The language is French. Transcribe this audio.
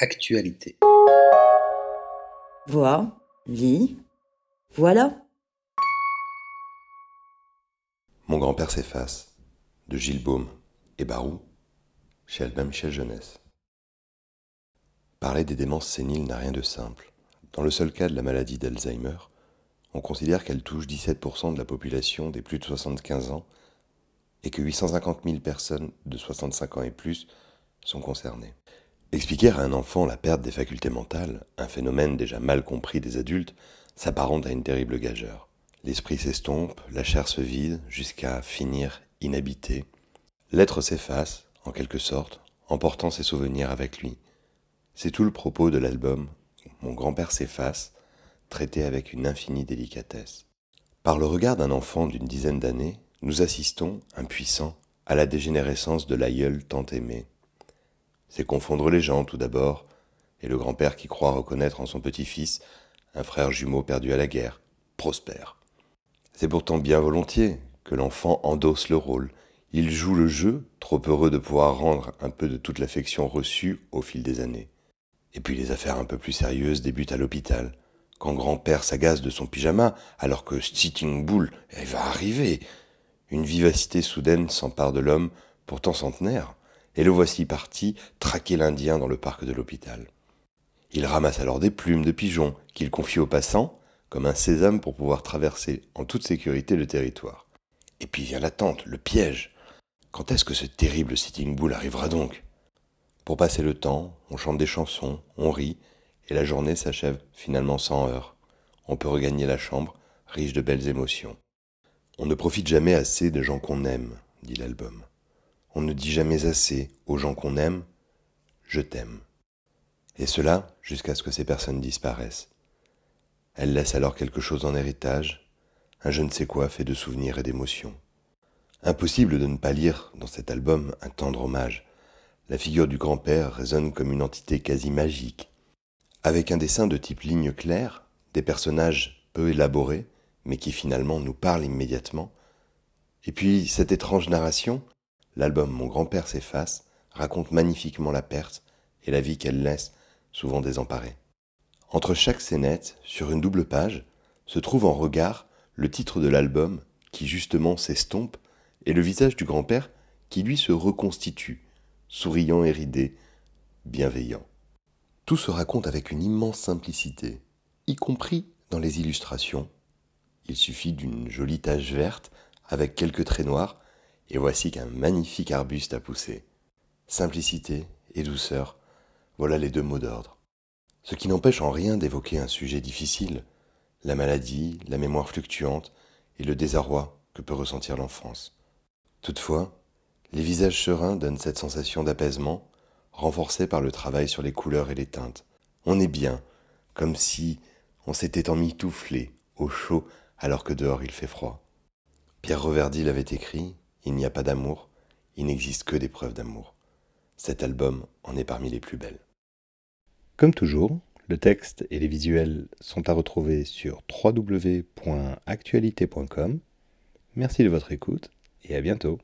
Actualité. Vois, lis, voilà. Mon grand-père s'efface, de Gilles Baume et Barou, chez Albin Michel Jeunesse. Parler des démences séniles n'a rien de simple. Dans le seul cas de la maladie d'Alzheimer, on considère qu'elle touche 17% de la population des plus de 75 ans et que 850 000 personnes de 65 ans et plus sont concernées. Expliquer à un enfant la perte des facultés mentales, un phénomène déjà mal compris des adultes, s'apparente à une terrible gageure. L'esprit s'estompe, la chair se vide, jusqu'à finir inhabité. L'être s'efface, en quelque sorte, emportant ses souvenirs avec lui. C'est tout le propos de l'album Mon grand-père s'efface, traité avec une infinie délicatesse. Par le regard d'un enfant d'une dizaine d'années, nous assistons, impuissants, à la dégénérescence de l'aïeul tant aimé. C'est confondre les gens tout d'abord, et le grand-père qui croit reconnaître en son petit-fils un frère jumeau perdu à la guerre, prospère. C'est pourtant bien volontiers que l'enfant endosse le rôle. Il joue le jeu, trop heureux de pouvoir rendre un peu de toute l'affection reçue au fil des années. Et puis les affaires un peu plus sérieuses débutent à l'hôpital. Quand grand-père s'agace de son pyjama, alors que Sitting Bull va arriver, une vivacité soudaine s'empare de l'homme, pourtant centenaire, et le voici parti traquer l'Indien dans le parc de l'hôpital. Il ramasse alors des plumes de pigeons qu'il confie aux passants, comme un sésame pour pouvoir traverser en toute sécurité le territoire. Et puis vient l'attente, le piège. Quand est-ce que ce terrible Sitting Bull arrivera donc? Pour passer le temps, on chante des chansons, on rit, et la journée s'achève finalement sans heure. On peut regagner la chambre, riche de belles émotions. On ne profite jamais assez des gens qu'on aime, dit l'album. On ne dit jamais assez aux gens qu'on aime, je t'aime. Et cela jusqu'à ce que ces personnes disparaissent. Elle laisse alors quelque chose en héritage, un je ne sais quoi fait de souvenirs et d'émotions. Impossible de ne pas lire dans cet album un tendre hommage. La figure du grand-père résonne comme une entité quasi magique. Avec un dessin de type ligne claire, des personnages peu élaborés, mais qui finalement nous parlent immédiatement. Et puis cette étrange narration, l'album Mon grand-père s'efface, raconte magnifiquement la perte et la vie qu'elle laisse, souvent désemparée. Entre chaque scénette, sur une double page, se trouve en regard le titre de l'album qui justement s'estompe et le visage du grand-père qui lui se reconstitue, souriant et ridé, bienveillant. Tout se raconte avec une immense simplicité, y compris dans les illustrations. Il suffit d'une jolie tache verte avec quelques traits noirs et voici qu'un magnifique arbuste a poussé. Simplicité et douceur, voilà les deux mots d'ordre. Ce qui n'empêche en rien d'évoquer un sujet difficile, la maladie, la mémoire fluctuante et le désarroi que peut ressentir l'enfance. Toutefois, les visages sereins donnent cette sensation d'apaisement, renforcée par le travail sur les couleurs et les teintes. On est bien, comme si on s'était emmitouflé au chaud alors que dehors il fait froid. Pierre Reverdy l'avait écrit, Il n'y a pas d'amour, il n'existe que des preuves d'amour. Cet album en est parmi les plus belles. Comme toujours, le texte et les visuels sont à retrouver sur www.actualité.com. Merci de votre écoute et à bientôt.